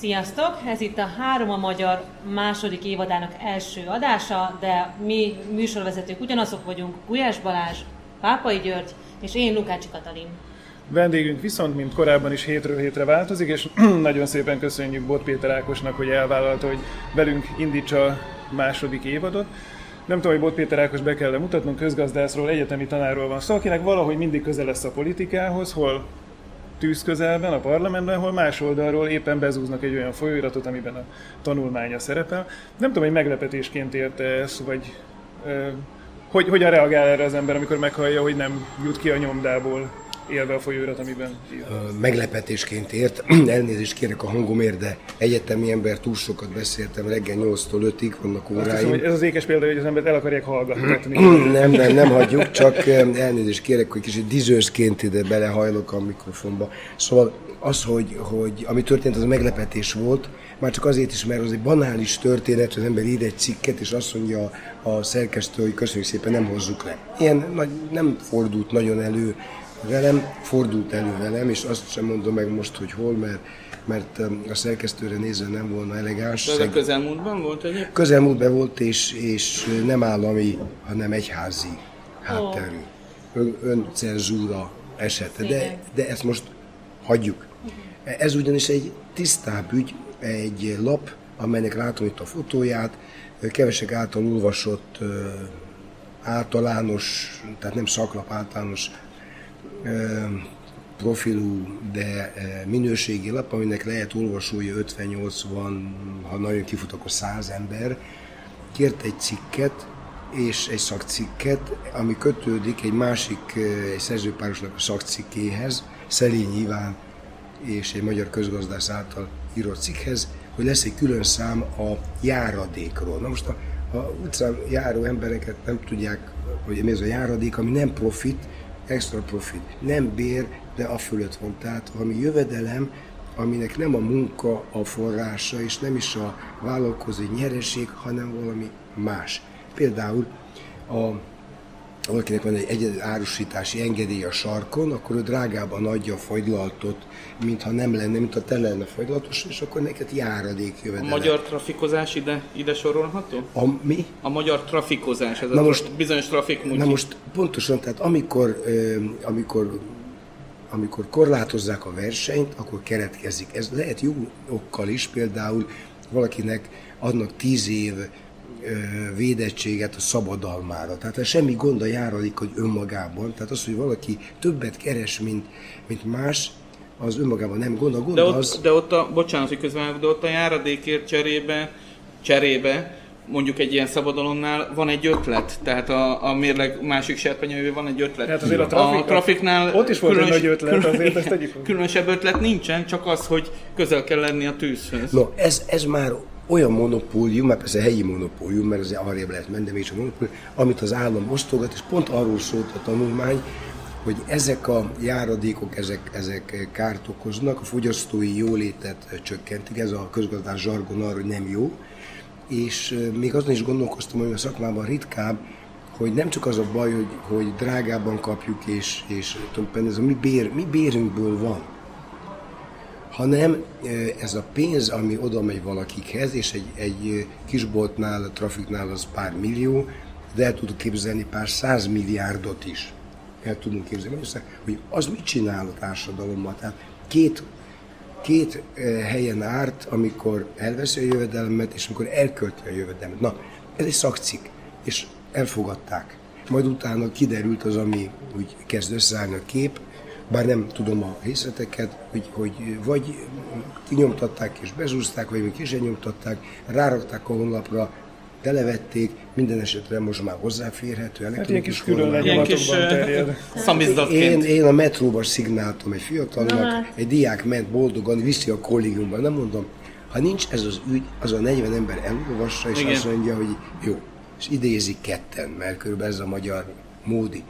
Sziasztok! Ez itt a Három a Magyar második évadának első adása, de mi műsorvezetők ugyanazok vagyunk, Gulyás Balázs, Pápai György és én Lukácsi Katalin. Vendégünk viszont, mint korábban is hétről hétre változik, és nagyon szépen köszönjük Bot Péter Ákosnak, hogy elvállalta, hogy velünk indítsa a második évadot. Nem tudom, hogy Bot Péter Ákos be kell mutatnunk, közgazdászról, egyetemi tanárról van szó, akinek valahogy mindig közel lesz a politikához, hol tűz közelben, a parlamentben, hol más oldalról éppen bezúznak egy olyan folyóiratot, amiben a tanulmánya szerepel. Nem tudom, hogy meglepetésként érte ezt, vagy ö, hogy, hogyan reagál erre az ember, amikor meghallja, hogy nem jut ki a nyomdából élve a folyóirat, amiben. Meglepetésként ért, elnézést kérek a hangomért, de egyetemi ember túl sokat beszéltem, reggel 8-tól 5-ig vannak hiszem, óráim. hogy ez az ékes példa, hogy az embert el akarják hallgatni. Nem, nem, nem hagyjuk, csak elnézést kérek, hogy kicsit dizőzként ide belehajlok a mikrofonba. Szóval az, hogy, hogy ami történt, az meglepetés volt, már csak azért is, mert az egy banális történet, hogy az ember ír egy cikket, és azt mondja a szerkesztő, hogy köszönjük szépen, nem hozzuk le. Ilyen nagy, nem fordult nagyon elő velem, fordult elő velem, és azt sem mondom meg most, hogy hol, mert, mert um, a szerkesztőre nézve nem volna elegáns. De ez közelmúltban volt egyébként? Közelmúltban volt, és, és nem állami, hanem egyházi hátterű. Ön, öncenzúra esete. De, de ezt most hagyjuk. Ez ugyanis egy tisztább ügy, egy lap, amelynek látom itt a fotóját, kevesek által olvasott általános, tehát nem szaklap, általános profilú, de minőségi lap, aminek lehet olvasója 50-80, ha nagyon kifut, akkor 100 ember, kért egy cikket, és egy szakcikket, ami kötődik egy másik, egy szerzőpárosnak a szakcikkéhez, Szelény Iván és egy magyar közgazdász által írott cikkhez, hogy lesz egy külön szám a járadékról. Na most a, a utcán járó embereket nem tudják, hogy mi ez a járadék, ami nem profit, extra profit, nem bér, de a fölött van. Tehát valami jövedelem, aminek nem a munka a forrása, és nem is a vállalkozói nyereség, hanem valami más. Például a valakinek van egy egyedül árusítási engedély a sarkon, akkor ő drágában adja a fagylaltot, mintha nem lenne, mintha tele lenne fagylatos, és akkor neked járadék A jövedelem. magyar trafikozás ide, ide sorolható? A mi? A magyar trafikozás, ez Na a most- bizonyos trafik Na most pontosan, tehát amikor, amikor, amikor korlátozzák a versenyt, akkor keretkezik. Ez lehet jó okkal is, például valakinek adnak tíz év védettséget a szabadalmára. Tehát ez semmi gond a járadék, hogy önmagában. Tehát az, hogy valaki többet keres, mint, mint más, az önmagában nem gond. A gond de ott, az, de ott a, bocsánat, hogy közben, de ott a járadékért cserébe, cserébe, mondjuk egy ilyen szabadalomnál van egy ötlet, tehát a, a mérleg másik serpenyőjében van egy ötlet. Tehát azért a trafik- trafiknál ott is volt egy nagy ötlet, azért ezt tegyük különösebb ötlet nincsen, csak az, hogy közel kell lenni a tűzhöz. No, ez, ez már olyan monopólium, már persze helyi monopólium, mert azért arrébb lehet menni, de mégis a monopólium, amit az állam osztogat, és pont arról szólt a tanulmány, hogy ezek a járadékok, ezek, ezek kárt okoznak, a fogyasztói jólétet csökkentik, ez a közgazdás zsargon arra, hogy nem jó, és még azon is gondolkoztam, hogy a szakmában ritkább, hogy nem csak az a baj, hogy, hogy drágában kapjuk, és, és tulajdonképpen ez a mi, bér, mi bérünkből van, hanem ez a pénz, ami oda megy valakikhez, és egy, egy kisboltnál, a trafiknál az pár millió, de el tudok képzelni pár százmilliárdot is. El tudunk képzelni, hogy az mit csinál a társadalommal. Tehát két, két helyen árt, amikor elveszi a jövedelmet, és amikor elkölti a jövedelmet. Na, ez egy szakcikk, és elfogadták. Majd utána kiderült az, ami úgy kezd összeállni a kép, bár nem tudom a részleteket, hogy, hogy vagy kinyomtatták és bezúzták, vagy még ki sem nyomtatták, rárakták a honlapra, televették, minden esetre most már hozzáférhető, Hát ilyen kis elektronikus külön. Ilyen kis. Én, én a metróban szignáltam egy fiatalnak, Na egy diák ment boldogan, viszi a kollégiumba, nem mondom, ha nincs ez az ügy, az a 40 ember elolvassa, és Igen. azt mondja, hogy jó, és idézik ketten, mert körülbelül ez a magyar módi.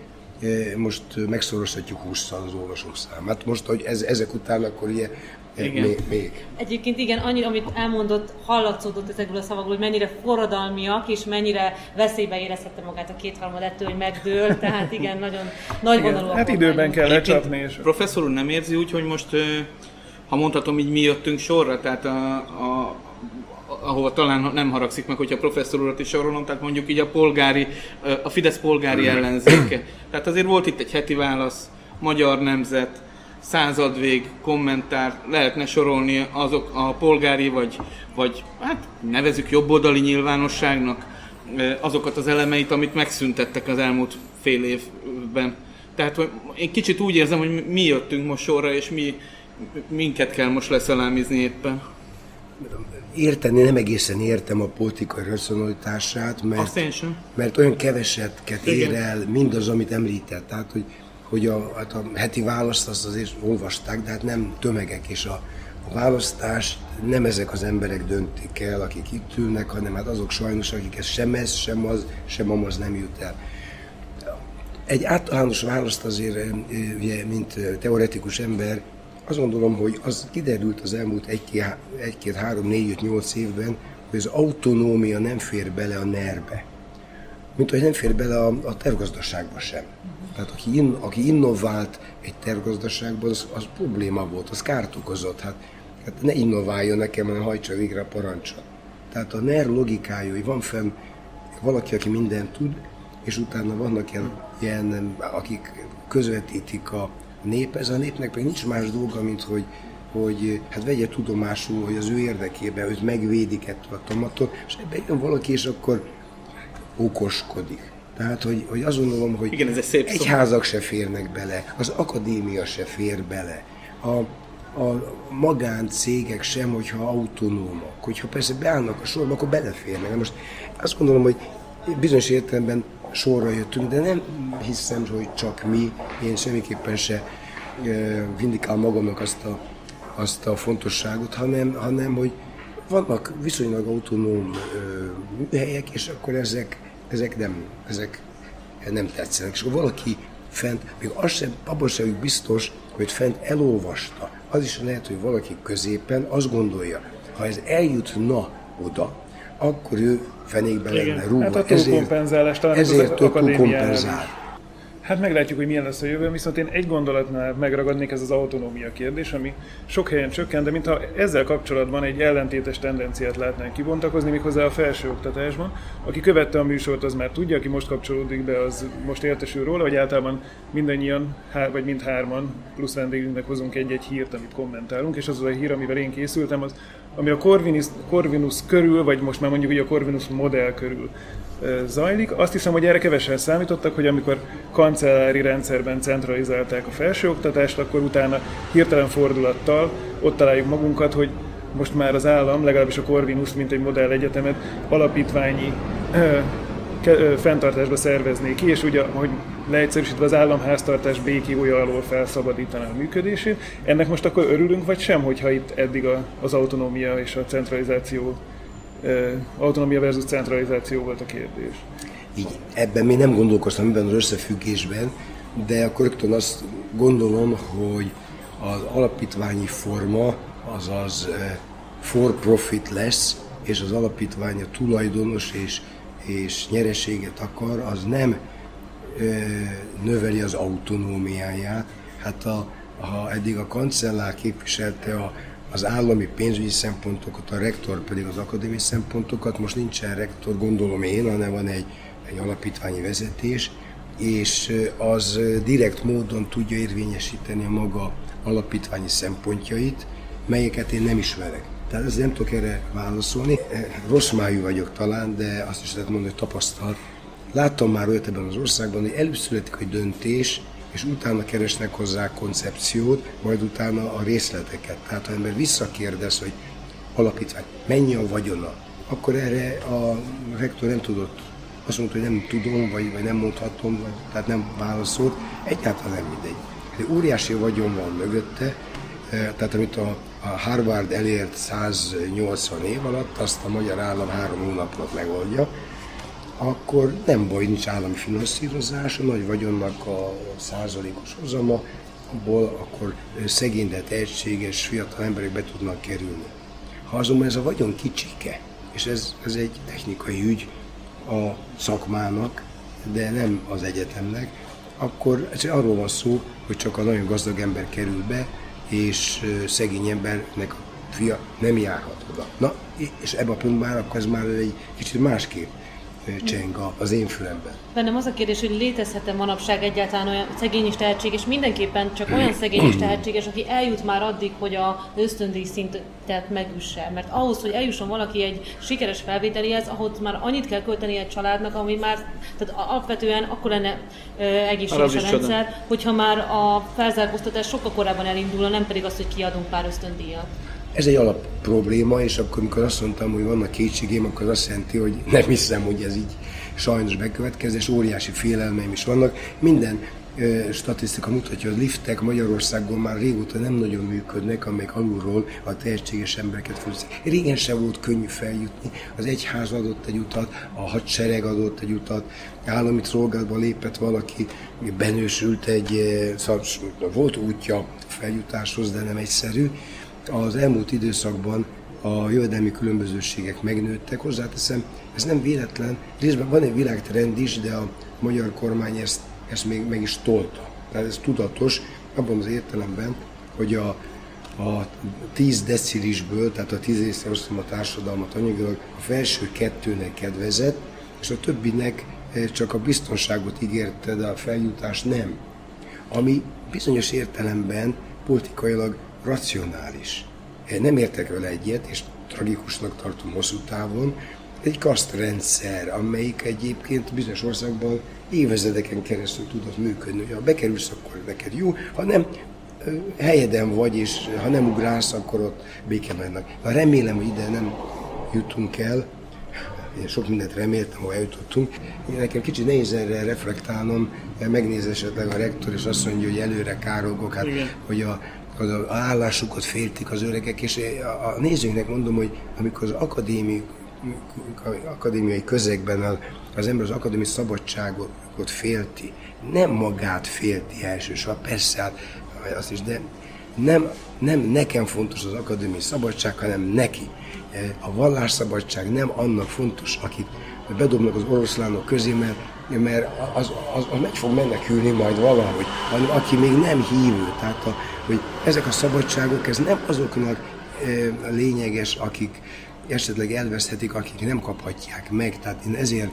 E, Most megszorozhatjuk 20-szal az olvasók számát. Most, hogy ez, ezek után, akkor ugye e, Igen. még, még. Egyébként igen, annyi, amit elmondott, hallatszódott ezekből a szavakból, hogy mennyire forradalmiak, és mennyire veszélybe érezhette magát a kétharmad ettől, hogy megdől. Tehát igen, nagyon nagy Igen. vonalú. Hát időben kell lecsapni, és Professzor úr nem érzi úgy, hogy most ö, ha mondhatom így, mi jöttünk sorra, tehát a, a, ahova talán nem haragszik meg, hogyha a professzor urat is sorolom, tehát mondjuk így a polgári, a Fidesz polgári ellenzéke. Tehát azért volt itt egy heti válasz, Magyar Nemzet, századvég, kommentár, lehetne sorolni azok a polgári, vagy, vagy hát nevezük jobboldali nyilvánosságnak azokat az elemeit, amit megszüntettek az elmúlt fél évben. Tehát hogy én kicsit úgy érzem, hogy mi jöttünk most sorra, és mi, minket kell most leszalámizni éppen. Érteni nem egészen értem a politikai racionalitását, mert, mert olyan keveset ér el mindaz, amit említett. Tehát, hogy hogy a, hát a heti választ azt azért olvasták, de hát nem tömegek, és a, a választást nem ezek az emberek döntik el, akik itt ülnek, hanem hát azok sajnos, akik ez sem ez, sem az, sem amaz nem jut el. Egy általános választ azért, eh, ugye, mint eh, teoretikus ember, azt gondolom, hogy az kiderült az elmúlt egy-két, egy-két három, négy, öt, nyolc évben, hogy az autonómia nem fér bele a nerbe. Mint hogy nem fér bele a, a tervgazdaságba sem. Tehát aki, in, aki innovált egy tervgazdaságban, az, az probléma volt, az kárt okozott. Hát, hát ne innováljon nekem, hanem hajtsa végre a parancsot. Tehát a NER logikája, hogy van fenn valaki, aki mindent tud, és utána vannak ilyen, ilyen akik közvetítik a nép, ez a népnek pedig nincs más dolga, mint hogy, hogy hát vegye tudomásul, hogy az ő érdekében őt megvédik ettől a tomattól, és ebben jön valaki, és akkor okoskodik. Tehát, hogy, hogy azt gondolom, hogy Igen, ez egy szép egyházak se férnek bele, az akadémia se fér bele, a, a magáncégek sem, hogyha autonómak. Hogyha persze beállnak a sorba, akkor beleférnek. Most azt gondolom, hogy bizonyos értelemben sorra jöttünk, de nem hiszem, hogy csak mi, én semmiképpen se vindikál magamnak azt a, azt a fontosságot, hanem, hanem hogy vannak viszonylag autonóm helyek, és akkor ezek ezek nem, ezek nem tetszenek. És akkor valaki fent, még az sem, abban sem biztos, hogy fent elolvasta. Az is lehet, hogy valaki középen azt gondolja, ha ez eljutna oda, akkor ő fenékbe lenne rúgva. Hát a túlkompenzálás talán ezért több kompenzál. Hát meglátjuk, hogy milyen lesz a jövő, viszont én egy gondolatnál megragadnék ez az autonómia kérdés, ami sok helyen csökken, de mintha ezzel kapcsolatban egy ellentétes tendenciát látnánk kibontakozni, méghozzá a felsőoktatásban. Aki követte a műsort, az már tudja, aki most kapcsolódik be, az most értesül róla, hogy általában mindannyian, vagy mind hárman, plusz vendégünknek hozunk egy-egy hírt, amit kommentálunk, és az az a hír, amivel én készültem, az ami a Corvinus, Corvinus körül, vagy most már mondjuk hogy a Corvinus modell körül zajlik. Azt hiszem, hogy erre kevesen számítottak, hogy amikor kancellári rendszerben centralizálták a felsőoktatást, akkor utána hirtelen fordulattal ott találjuk magunkat, hogy most már az állam, legalábbis a Corvinus, mint egy modell egyetemet, alapítványi fenntartásba szervezné ki, és ugye, hogy leegyszerűsítve az államháztartás békjója alól felszabadítaná a működését. Ennek most akkor örülünk, vagy sem, hogyha itt eddig a, az autonómia és a centralizáció, autonómia versus centralizáció volt a kérdés? Így, ebben még nem gondolkoztam ebben az összefüggésben, de akkor rögtön azt gondolom, hogy az alapítványi forma azaz for profit lesz, és az alapítvány a tulajdonos és és nyereséget akar, az nem növeli az autonómiáját. Hát a, ha eddig a kancellár képviselte a, az állami pénzügyi szempontokat, a rektor pedig az akadémiai szempontokat, most nincsen rektor, gondolom én, hanem van egy, egy alapítványi vezetés, és az direkt módon tudja érvényesíteni a maga alapítványi szempontjait, melyeket én nem ismerek. Tehát ezért nem tudok erre válaszolni. Rossz májú vagyok talán, de azt is lehet mondani, hogy tapasztalt. Láttam már olyat ebben az országban, hogy előbb születik egy döntés, és utána keresnek hozzá koncepciót, majd utána a részleteket. Tehát ha ember visszakérdez, hogy alapítvány, mennyi a vagyona, akkor erre a rektor nem tudott. Azt mondta, hogy nem tudom, vagy, vagy nem mondhatom, vagy, tehát nem válaszolt. Egyáltalán nem mindegy. De óriási vagyon van mögötte, eh, tehát amit a a Harvard elért 180 év alatt, azt a magyar állam három hónapot megoldja, akkor nem baj, nincs állami finanszírozás, a nagy vagyonnak a százalékos hozama, abból akkor szegény, de tehetséges fiatal emberek be tudnak kerülni. Ha azonban ez a vagyon kicsike, és ez, ez egy technikai ügy a szakmának, de nem az egyetemnek, akkor ez arról van szó, hogy csak a nagyon gazdag ember kerül be, és szegény embernek a fia nem járhat oda. Na, és ebben a pontban akkor ez már egy kicsit másképp cseng az én fülemben. Bennem az a kérdés, hogy létezhet-e manapság egyáltalán olyan szegény és tehetséges, mindenképpen csak olyan szegény és tehetséges, aki eljut már addig, hogy a ösztöndíj szintet megüsse. Mert ahhoz, hogy eljusson valaki egy sikeres felvételihez, ahhoz már annyit kell költeni egy családnak, ami már, tehát alapvetően akkor lenne ö, egészséges a rendszer, hogyha már a felzárkóztatás sokkal korábban elindul, nem pedig az, hogy kiadunk pár ösztöndíjat. Ez egy alap probléma, és akkor, amikor azt mondtam, hogy vannak kétségém, akkor az azt jelenti, hogy nem hiszem, hogy ez így sajnos bekövetkezés, és óriási félelmeim is vannak. Minden ö, statisztika mutatja, hogy a liftek Magyarországon már régóta nem nagyon működnek, amelyek alulról a tehetséges embereket fölszik. Régen sem volt könnyű feljutni, az egyház adott egy utat, a hadsereg adott egy utat, állami szolgálatba lépett valaki, benősült egy, szóval volt útja feljutáshoz, de nem egyszerű az elmúlt időszakban a jövedelmi különbözőségek megnőttek. Hozzáteszem, ez nem véletlen, részben van egy világtrend is, de a magyar kormány ezt, ezt még meg is tolta. Tehát ez tudatos, abban az értelemben, hogy a, a 10 decilisből, tehát a 10 részre osztom a társadalmat anyagilag, a felső kettőnek kedvezett, és a többinek eh, csak a biztonságot ígérte, de a feljutás nem. Ami bizonyos értelemben politikailag racionális. Nem értek vele egyet, és tragikusnak tartom hosszú távon, egy kasztrendszer, amelyik egyébként bizonyos országban évezredeken keresztül tudott működni. Ha bekerülsz, akkor neked jó, ha nem, helyeden vagy, és ha nem ugrálsz, akkor ott béke mennek. Na, remélem, hogy ide nem jutunk el, én sok mindent reméltem, hogy eljutottunk. Nekem kicsit nehéz erre reflektálnom, megnéz esetleg a rektor, és azt mondja, hogy előre károgok, hát, hogy a az állásukat féltik az öregek, és a nézőinknek mondom, hogy amikor az akadémi, akadémiai közegben az ember az akadémiai szabadságot félti, nem magát félti elsősorban, persze, hát azt is, de nem, nem nekem fontos az akadémiai szabadság, hanem neki. A vallásszabadság nem annak fontos, akit bedobnak az oroszlánok közé, mert, mert az, az, az meg fog menekülni majd valahogy, hanem aki még nem hívő. Tehát a, ezek a szabadságok, ez nem azoknak lényeges, akik esetleg elveszthetik, akik nem kaphatják meg. Tehát én ezért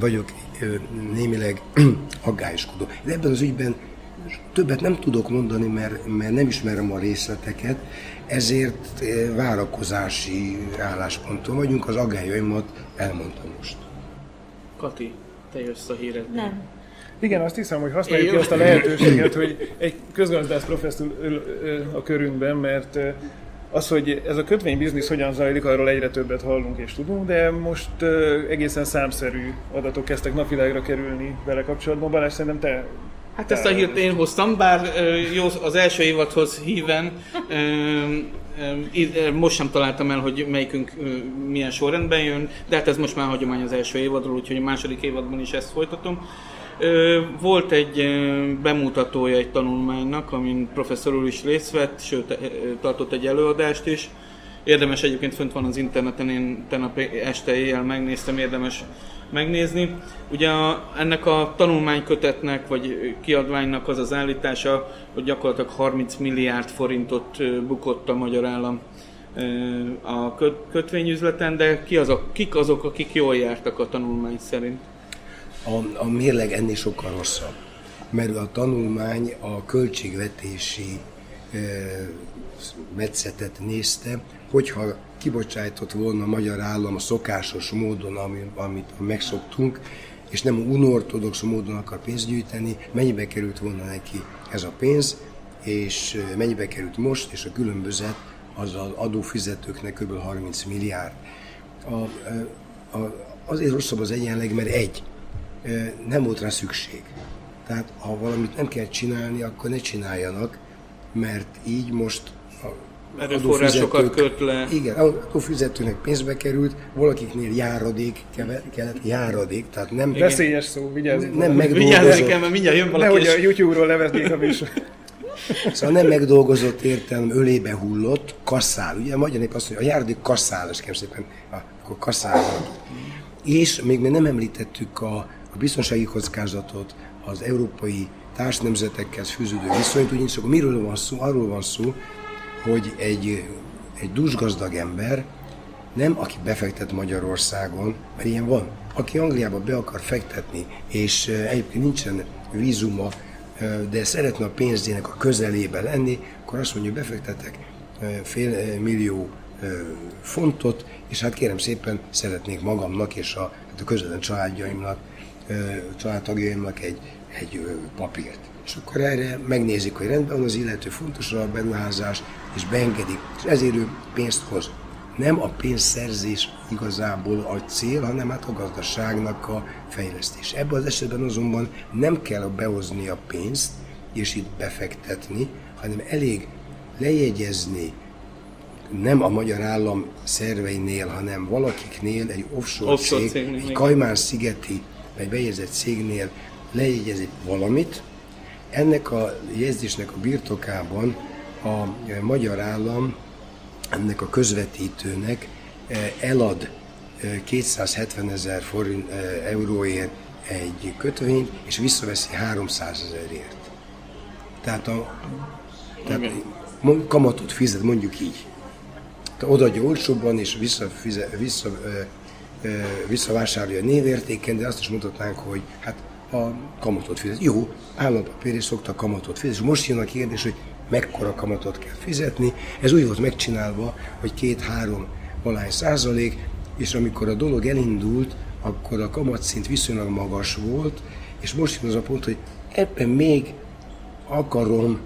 vagyok némileg aggályoskodó. De ebben az ügyben többet nem tudok mondani, mert, mert nem ismerem a részleteket, ezért várakozási állásponton vagyunk, az aggályaimat elmondtam most. Kati, te jössz a híred. Nem. Igen, azt hiszem, hogy használjuk ki azt a lehetőséget, hogy egy közgazdász professzor a körünkben, mert az, hogy ez a kötvénybiznisz hogyan zajlik, arról egyre többet hallunk és tudunk, de most egészen számszerű adatok kezdtek napvilágra kerülni vele kapcsolatban. Balázs, szerintem te Hát ezt a hírt én hoztam, bár jó, az első évadhoz híven most sem találtam el, hogy melyikünk milyen sorrendben jön, de hát ez most már hagyomány az első évadról, úgyhogy a második évadban is ezt folytatom. Volt egy bemutatója egy tanulmánynak, amin professzor úr is részt vett, sőt tartott egy előadást is. Érdemes egyébként fönt van az interneten, én tegnap este éjjel megnéztem, érdemes megnézni. Ugye a, ennek a tanulmánykötetnek, vagy kiadványnak az az állítása, hogy gyakorlatilag 30 milliárd forintot bukott a magyar állam a kötvényüzleten, de ki azok, kik azok, akik jól jártak a tanulmány szerint? A, a mérleg ennél sokkal rosszabb, mert a tanulmány a költségvetési e, metszetet nézte, hogyha kibocsájtott volna a magyar állam a szokásos módon, amit megszoktunk, és nem unortodox módon akar pénzt gyűjteni, mennyibe került volna neki ez a pénz, és mennyibe került most, és a különbözet az az adófizetőknek kb. 30 milliárd. A, a, azért rosszabb az egyenleg, mert egy, nem volt rá szükség. Tehát ha valamit nem kell csinálni, akkor ne csináljanak, mert így most erőforrásokat köt le. Igen, adófizetőnek pénzbe került, valakiknél járadék kellett, járadék, tehát nem... Igen. Veszélyes szó, vigyázz. Nem, megdolgozott. kell, mert mindjárt jön valaki. Nehogy a YouTube-ról leveznék a műsor. Szóval nem megdolgozott értelem, ölébe hullott, kasszál. Ugye a magyar nép azt mondja, a járadék kasszál, és kérem szépen, akkor kasszál. És még nem említettük a, a biztonsági kockázatot, az európai társnemzetekkel fűződő viszonyt, ugyanis akkor miről van szó? Arról van szó, hogy egy, egy dúsgazdag ember, nem aki befektet Magyarországon, mert ilyen van, aki Angliába be akar fektetni, és egyébként nincsen vízuma, de szeretne a pénzének a közelébe lenni, akkor azt mondja, hogy befektetek fél millió fontot, és hát kérem szépen szeretnék magamnak és a, hát a közvetlen családjaimnak, családtagjaimnak egy, egy papírt. És akkor erre megnézik, hogy rendben van az illető, fontos a beruházás, és beengedik, és ezért ő pénzt hoz. Nem a pénzszerzés igazából a cél, hanem hát a gazdaságnak a fejlesztés. Ebben az esetben azonban nem kell behozni a pénzt, és itt befektetni, hanem elég lejegyezni, nem a magyar állam szerveinél, hanem valakiknél, egy offshore, offshore cég, cégnél, egy Kajmán-szigeti, egy bejegyzett cégnél lejegyezik valamit, ennek a jegyzésnek a birtokában a magyar állam ennek a közvetítőnek eh, elad 270 eh, ezer forint eh, euróért egy kötvényt, és visszaveszi 300 ezerért. Tehát, a, tehát kamatot fizet, mondjuk így. Odaadja olcsóbban, és vissza, vissza, visszavásárolja névértéken, de azt is mondhatnánk, hogy hát a kamatot fizet. Jó, állampapír és szokta kamatot fizetni. És most jön a kérdés, hogy mekkora kamatot kell fizetni. Ez úgy volt megcsinálva, hogy két-három valány százalék, és amikor a dolog elindult, akkor a kamatszint viszonylag magas volt, és most jön az a pont, hogy ebben még akarom,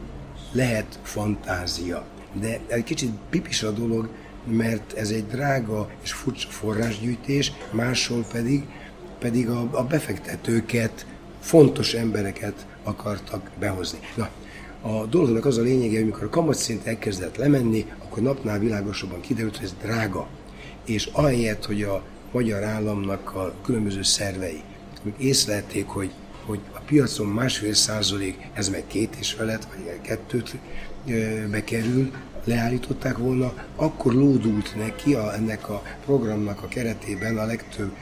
lehet fantázia. De egy kicsit pipis a dolog, mert ez egy drága és furcsa forrásgyűjtés, máshol pedig, pedig a, a befektetőket, fontos embereket akartak behozni. Na, a dolognak az a lényege, hogy amikor a kamatszint elkezdett lemenni, akkor napnál világosabban kiderült, hogy ez drága. És ahelyett, hogy a magyar államnak a különböző szervei észlelték, hogy, hogy a piacon másfél százalék, ez meg két és felett, vagy kettőt bekerül, leállították volna, akkor lódult neki a, ennek a programnak a keretében a legtöbb,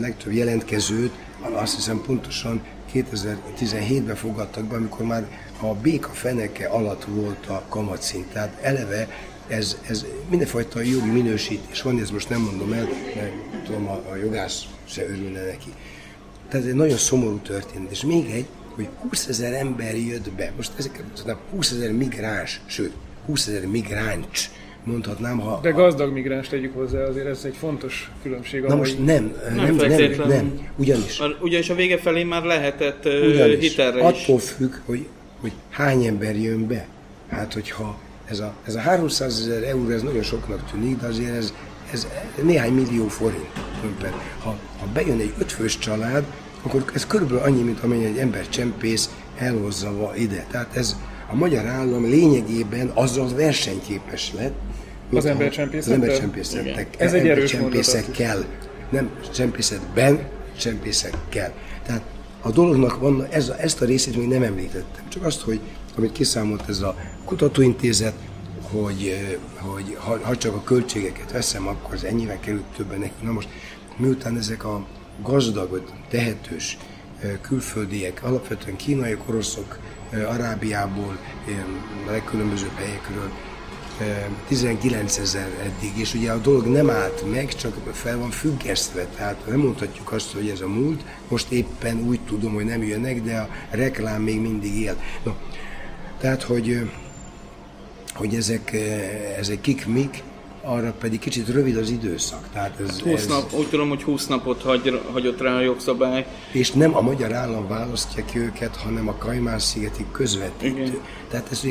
legtöbb jelentkezőt, azt hiszem pontosan 2017-ben fogadtak be, amikor már a béka feneke alatt volt a kamatszint. Tehát eleve ez, ez mindenfajta jogi minősítés van, ezt most nem mondom el, mert tudom, a, a jogász se örülne neki. Tehát ez egy nagyon szomorú történet. És még egy, hogy 20 ezer ember jött be, most ezeket 20 ezer migráns, sőt, 20 ezer migráns, mondhatnám, ha... De gazdag migráns tegyük hozzá, azért ez egy fontos különbség. Na most nem, nem, nem, nem, nem, ugyanis. Ugyanis a vége felé már lehetett ugyanis, hitelre is. attól függ, hogy, hogy hány ember jön be. Hát, hogyha ez a, ez a 300 ezer euró, ez nagyon soknak tűnik, de azért ez, ez néhány millió forint. Ha, ha bejön egy ötfős család, akkor ez körülbelül annyi, mint amennyi egy ember csempész elhozza ide. Tehát ez, a magyar állam lényegében azzal versenyképes lett, az embercsempészettel? Az embercsempészettek. Ez egy erős kell. Nem csempészetben, csempészekkel. Tehát a dolognak van, ez, ezt a részét még nem említettem. Csak azt, hogy amit kiszámolt ez a kutatóintézet, hogy, hogy ha, ha csak a költségeket veszem, akkor az ennyivel került többen neki. Na most, miután ezek a gazdag, tehetős külföldiek, alapvetően kínaiak, oroszok, Arábiából, legkülönbözőbb helyekről, 19 ezer eddig, és ugye a dolog nem állt meg, csak fel van függesztve, tehát nem mondhatjuk azt, hogy ez a múlt, most éppen úgy tudom, hogy nem jönnek, de a reklám még mindig él. No, tehát, hogy, hogy ezek, ezek kik-mik, arra pedig kicsit rövid az időszak. Tehát ez, 20 ez... nap, úgy tudom, hogy 20 napot hagy, hagyott rá a jogszabály. És nem a magyar állam választja ki őket, hanem a Kajmán-szigeti közvetítő. Igen. Tehát ez,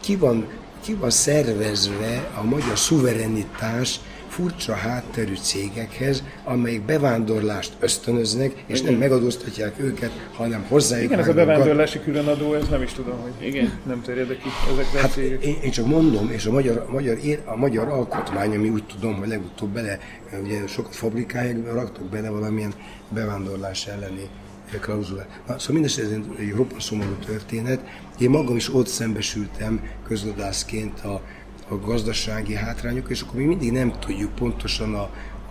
ki van, ki van szervezve a magyar szuverenitás furcsa hátterű cégekhez, amelyek bevándorlást ösztönöznek, és Igen. nem megadóztatják őket, hanem hozzájuk. Igen, ez a bevándorlási különadó, ez nem is tudom, hogy Igen. nem terjed ki ezekre hát a cégek. Én, én, csak mondom, és a magyar, a, magyar, a magyar alkotmány, ami úgy tudom, hogy legutóbb bele, ugye sokat fabrikálják, raktak bele valamilyen bevándorlás elleni klauzulát. Na, szóval mindesetre ez egy roppan szomorú történet. Én magam is ott szembesültem közgazdászként a, a gazdasági hátrányok, és akkor mi mindig nem tudjuk pontosan a,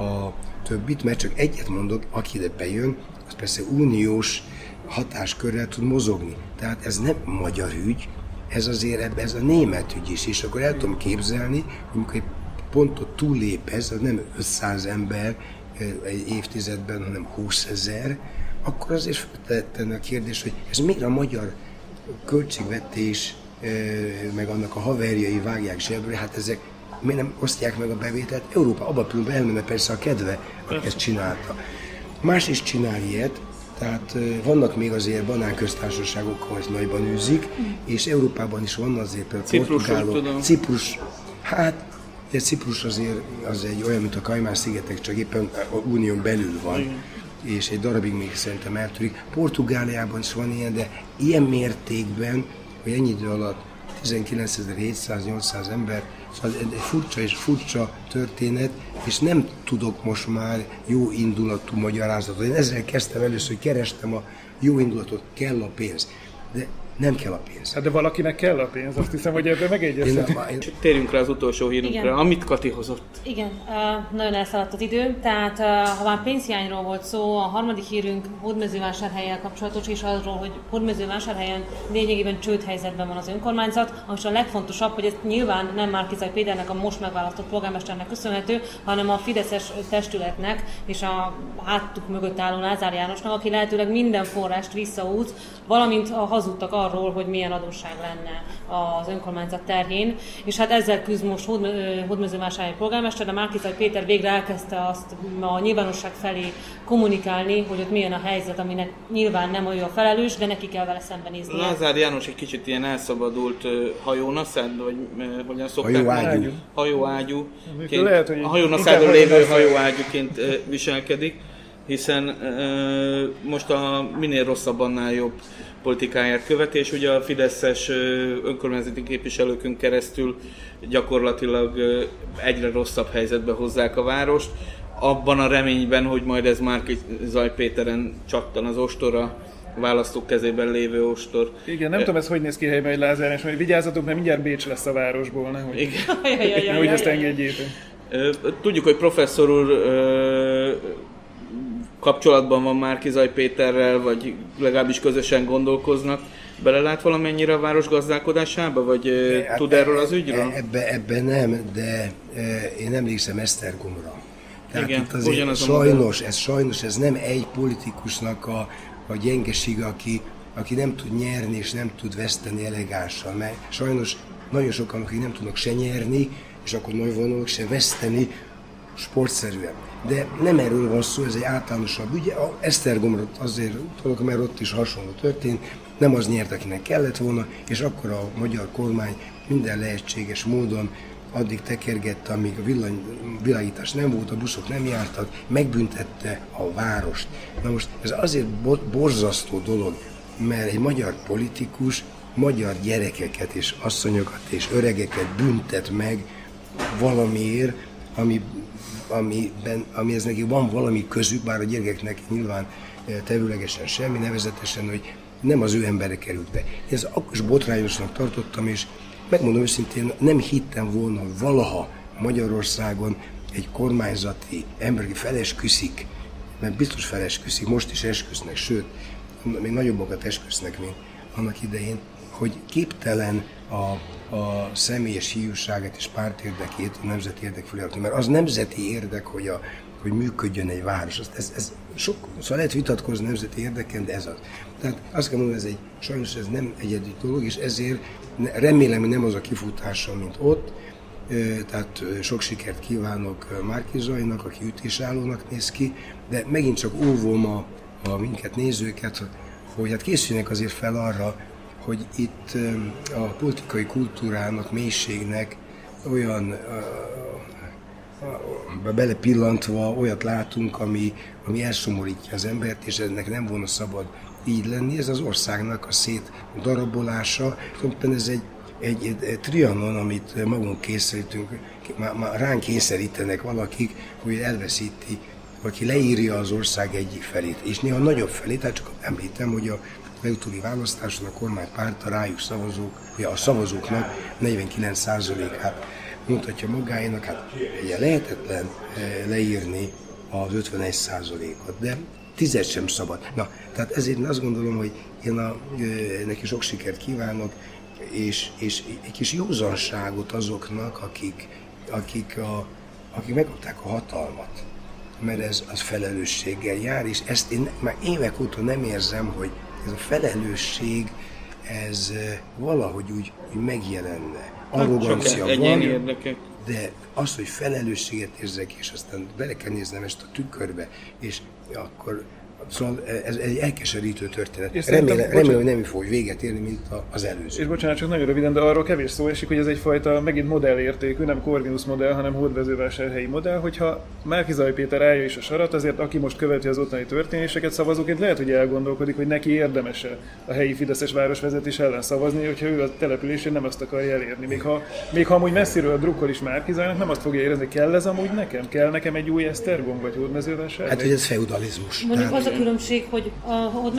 a többit, mert csak egyet mondok, aki ide bejön, az persze uniós hatáskörrel tud mozogni. Tehát ez nem magyar ügy, ez azért ez a német ügy is, és akkor el tudom képzelni, hogy amikor egy pontot túllép ez, az nem 500 ember egy évtizedben, hanem 20 ezer, akkor azért feltettene a kérdés, hogy ez miért a magyar költségvetés, meg annak a haverjai vágják zsebre, hát ezek miért nem osztják meg a bevételt? Európa abban a pillanatban elmenne persze a kedve, aki ezt csinálta. Más is csinál ilyet, tehát vannak még azért banánköztársaságok, ahol ezt nagyban űzik, és Európában is van azért például Portugálok. Ciprus, hát de Ciprus azért az egy olyan, mint a Kajmán-szigetek, csak éppen a unión belül van. Igen és egy darabig még szerintem eltörik. Portugáliában is van ilyen, de ilyen mértékben, hogy ennyi idő alatt 19.700-800 ember, szóval egy furcsa és furcsa történet, és nem tudok most már jó indulatú magyarázatot. Én ezzel kezdtem először, hogy kerestem a jó indulatot, kell a pénz. De nem kell a pénz. Hát de valakinek kell a pénz, azt hiszem, hogy ebben megegyezhetünk. Én... Térjünk rá az utolsó hírunkra, Igen. amit Kati hozott. Igen, uh, nagyon elszaladt az idő, tehát uh, ha már pénzhiányról volt szó, a harmadik hírünk hódmezővásárhelyel kapcsolatos, és arról, hogy hódmezővásárhelyen lényegében csődhelyzetben van az önkormányzat, és a legfontosabb, hogy ez nyilván nem Márkizaj Péternek, a most megválasztott polgármesternek köszönhető, hanem a Fideszes testületnek és a hátuk mögött álló Lázár Jánosnak, aki lehetőleg minden forrást visszaút, valamint a hazudtak arról, hogy milyen adósság lenne az önkormányzat terhén, és hát ezzel küzd most Hódmezővásárhelyi polgármester, de Márkizaj Péter végre elkezdte azt a nyilvánosság felé kommunikálni, hogy ott milyen a helyzet, aminek nyilván nem olyan felelős, de neki kell vele szembenézni. Lázár János egy kicsit ilyen elszabadult hajónaszed, vagy hogyan szokták? Hajóágyú. Hajóágyú. Lehet, hogy a hajónaszádon lévő hajóágyúként viselkedik hiszen most a minél rosszabb, annál jobb politikáját követi, és ugye a Fideszes önkormányzati képviselőkön keresztül gyakorlatilag egyre rosszabb helyzetbe hozzák a várost, abban a reményben, hogy majd ez már Zaj Péteren csattan az ostora, választók kezében lévő ostor. Igen, nem e... tudom ez hogy néz ki helyben egy Lázár, és hogy vigyázzatok, mert mindjárt Bécs lesz a városból, nehogy, Igen. nehogy ezt engedjétek. Tudjuk, hogy professzor úr kapcsolatban van már Kizaj Péterrel, vagy legalábbis közösen gondolkoznak. Belelát valamennyire a város gazdálkodásába, vagy de, tud erről az ügyről? Ebbe, ebbe nem, de e, én emlékszem Esztergomra. Tehát Igen, itt azért sajnos, ez sajnos ez nem egy politikusnak a, a gyengesége, aki, aki nem tud nyerni és nem tud veszteni elegánsan, mert sajnos nagyon sokan, akik nem tudnak se nyerni, és akkor nagy vonalak se veszteni sportszerűen. De nem erről van szó, ez egy általánosabb ügy. A Esztergomra azért utalok, mert ott is hasonló történt, nem az nyert, akinek kellett volna, és akkor a magyar kormány minden lehetséges módon addig tekergette, amíg a villany, világítás nem volt, a buszok nem jártak, megbüntette a várost. Na most ez azért borzasztó dolog, mert egy magyar politikus magyar gyerekeket és asszonyokat és öregeket büntet meg valamiért, ami amiben, amihez neki van valami közük, bár a gyerekeknek nyilván eh, területesen semmi, nevezetesen, hogy nem az ő embere került be. Én ezt akkor is botrányosnak tartottam, és megmondom őszintén, nem hittem volna, valaha Magyarországon egy kormányzati ember, aki felesküszik, mert biztos felesküszik, most is esküsznek, sőt, még nagyobbakat esküsznek, mint annak idején, hogy képtelen a a személyes hívőságát és pártérdekét a nemzeti érdek fölé mert az nemzeti érdek, hogy, a, hogy működjön egy város. Ez, ez, ez sok, szóval lehet vitatkozni nemzeti érdeken, de ez az. Tehát azt kell mondani, ez egy, sajnos ez nem egyedi dolog, és ezért remélem, hogy nem az a kifutása, mint ott, tehát sok sikert kívánok Márki Zajnak, aki ütésállónak néz ki, de megint csak óvom a, a minket nézőket, hogy hát készüljenek azért fel arra, hogy itt a politikai kultúrának, mélységnek olyan belepillantva olyat látunk, ami, ami elszomorítja az embert, és ennek nem volna szabad így lenni. Ez az országnak a szét darabolása, ez egy, egy, egy, egy trianon, amit magunk kényszerítünk, már, már ránk kényszerítenek valakik, hogy elveszíti, aki leírja az ország egyik felét, és néha nagyobb felét, tehát csak említem, hogy a legutóbbi választáson a kormány párta rájuk szavazók, vagy a szavazóknak 49%-át mutatja magáénak, hát ugye lehetetlen eh, leírni az 51%-ot, de Tizet sem szabad. Na, tehát ezért én azt gondolom, hogy én a, neki sok sikert kívánok, és, és egy kis józanságot azoknak, akik, akik, a, akik megkapták a hatalmat. Mert ez az felelősséggel jár, és ezt én már évek óta nem érzem, hogy ez a felelősség, ez valahogy úgy, úgy megjelenne. Arrogancia van, érdekek. de az, hogy felelősséget érzek, és aztán bele kell néznem ezt a tükörbe, és akkor Szóval ez egy elkeserítő történet. És remélem, remélem, hogy nem fog véget érni, mint az előző. És bocsánat, csak nagyon röviden, de arról kevés szó esik, hogy ez egyfajta megint modellértékű, nem Corvinus modell, hanem hódvezővásárhelyi modell, hogyha Márkizaj Péter állja is a sarat, azért aki most követi az ottani történéseket szavazóként lehet, hogy elgondolkodik, hogy neki érdemese a helyi Fideszes városvezetés ellen szavazni, hogyha ő a településén nem azt akarja elérni. Még ha, még ha amúgy messziről drukkol is Márkizajnak, nem azt fogja érezni, kell ez amúgy nekem? Kell nekem egy új Esztergom vagy hódmezővásárhely? Hát, hogy ez feudalizmus. Mondjuk az a különbség, hogy a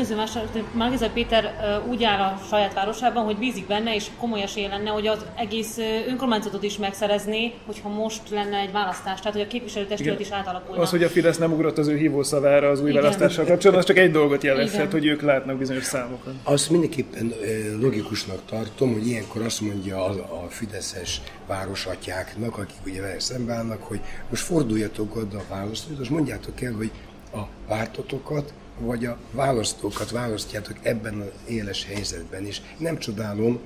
Márkizaj Péter úgy áll a saját városában, hogy bízik benne, és komoly esély lenne, hogy az egész önkormányzatot is megszerezné, hogyha most lenne egy választás, tehát hogy a képviselőtestület is átalakulna. Az, hogy a Fidesz nem ugrott az ő hívószavára az új Igen. választással kapcsolatban, az csak egy dolgot jelezhet, hogy ők látnak bizonyos számokat. Azt mindenképpen logikusnak tartom, hogy ilyenkor azt mondja a, a fideszes városatyáknak, akik ugye vele szembeállnak, hogy most forduljatok oda a választót, és mondjátok el, hogy a pártotokat vagy a választókat választjátok ebben az éles helyzetben is. Nem csodálom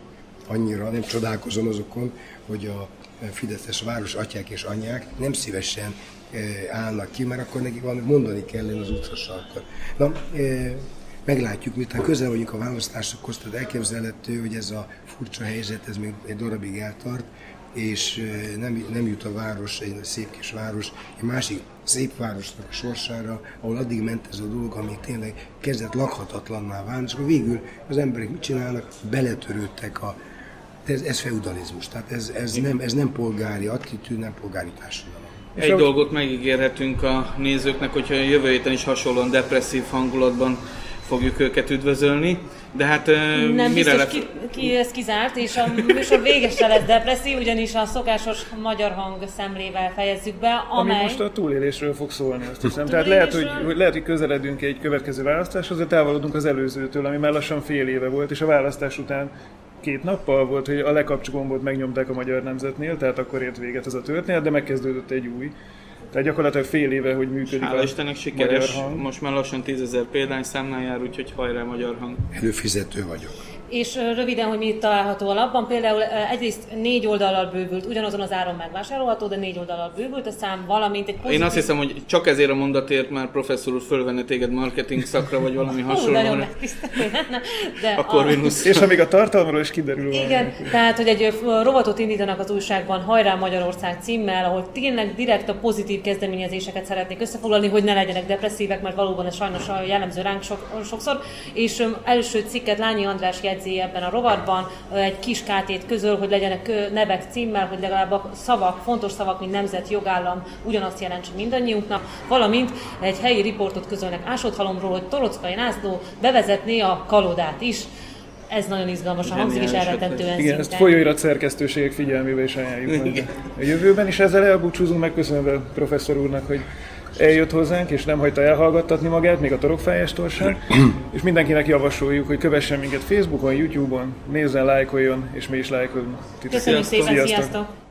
annyira, nem csodálkozom azokon, hogy a Fideszes város atyák és anyák nem szívesen e, állnak ki, mert akkor nekik valamit mondani kellene az utcasarkon. Na, e, meglátjuk, miután közel vagyunk a választásokhoz, tehát elképzelhető, hogy ez a furcsa helyzet, ez még egy darabig eltart, és nem, nem jut a város, egy szép kis város, egy másik szép városnak a sorsára, ahol addig ment ez a dolog, ami tényleg kezdett lakhatatlanná válni, és akkor végül az emberek mit csinálnak? Beletörődtek a ez, ez feudalizmus, tehát ez, ez, nem, ez nem polgári attitűd, nem polgári társadalom. Egy dolgot megígérhetünk a nézőknek, hogyha jövő héten is hasonlóan depresszív hangulatban fogjuk őket üdvözölni, de hát nem mire biztos, ki, ki, ez kizárt, és a műsor vége se lesz depresszív, ugyanis a szokásos magyar hang szemlével fejezzük be, amely... Ami most a túlélésről fog szólni, azt hiszem. Tehát lehet hogy, hogy, lehet, hogy közeledünk egy következő választáshoz, de távolodunk az előzőtől, ami már lassan fél éve volt, és a választás után két nappal volt, hogy a lekapcs gombot megnyomták a Magyar Nemzetnél, tehát akkor ért véget ez a történet, de megkezdődött egy új. Tehát gyakorlatilag fél éve, hogy működik Hála a Istennek sikeres, magyar hang. most már lassan tízezer példány számnál jár, úgyhogy hajrá magyar hang. Előfizető vagyok. És röviden, hogy mi itt található a lapban, például egyrészt négy oldallal bővült, ugyanazon az áron megvásárolható, de négy oldallal bővült a szám, valamint egy pozitív... Én azt hiszem, hogy csak ezért a mondatért már professzor úr fölvenne téged marketing szakra, vagy valami hasonló. Hú, de a Corvinus. És amíg a tartalomról is kiderül. Igen, tehát, hogy egy rovatot indítanak az újságban Hajrá Magyarország címmel, ahol tényleg direkt a pozitív kezdeményezéseket szeretnék összefoglalni, hogy ne legyenek depresszívek, mert valóban ez sajnos jellemző ránk sok, sokszor. És első cikket Lányi András jegy jegyzi ebben a rovatban, egy kis kátét közöl, hogy legyenek nevek címmel, hogy legalább a szavak, fontos szavak, mint nemzet, jogállam ugyanazt jelentse mindannyiunknak, valamint egy helyi riportot közölnek Ásodhalomról, hogy Torockai László bevezetné a kalodát is, ez nagyon izgalmas, a hangzik és elrettentően Igen, ezt folyóirat szerkesztőségek figyelmébe is ajánljuk a jövőben, és ezzel elbúcsúzunk, megköszönve professzor úrnak, hogy eljött hozzánk, és nem hagyta elhallgattatni magát, még a torokfájástól sem. és mindenkinek javasoljuk, hogy kövessen minket Facebookon, YouTube-on, nézzen, lájkoljon, és mi is lájkolunk. Köszönjük szépen, sziasztok! sziasztok.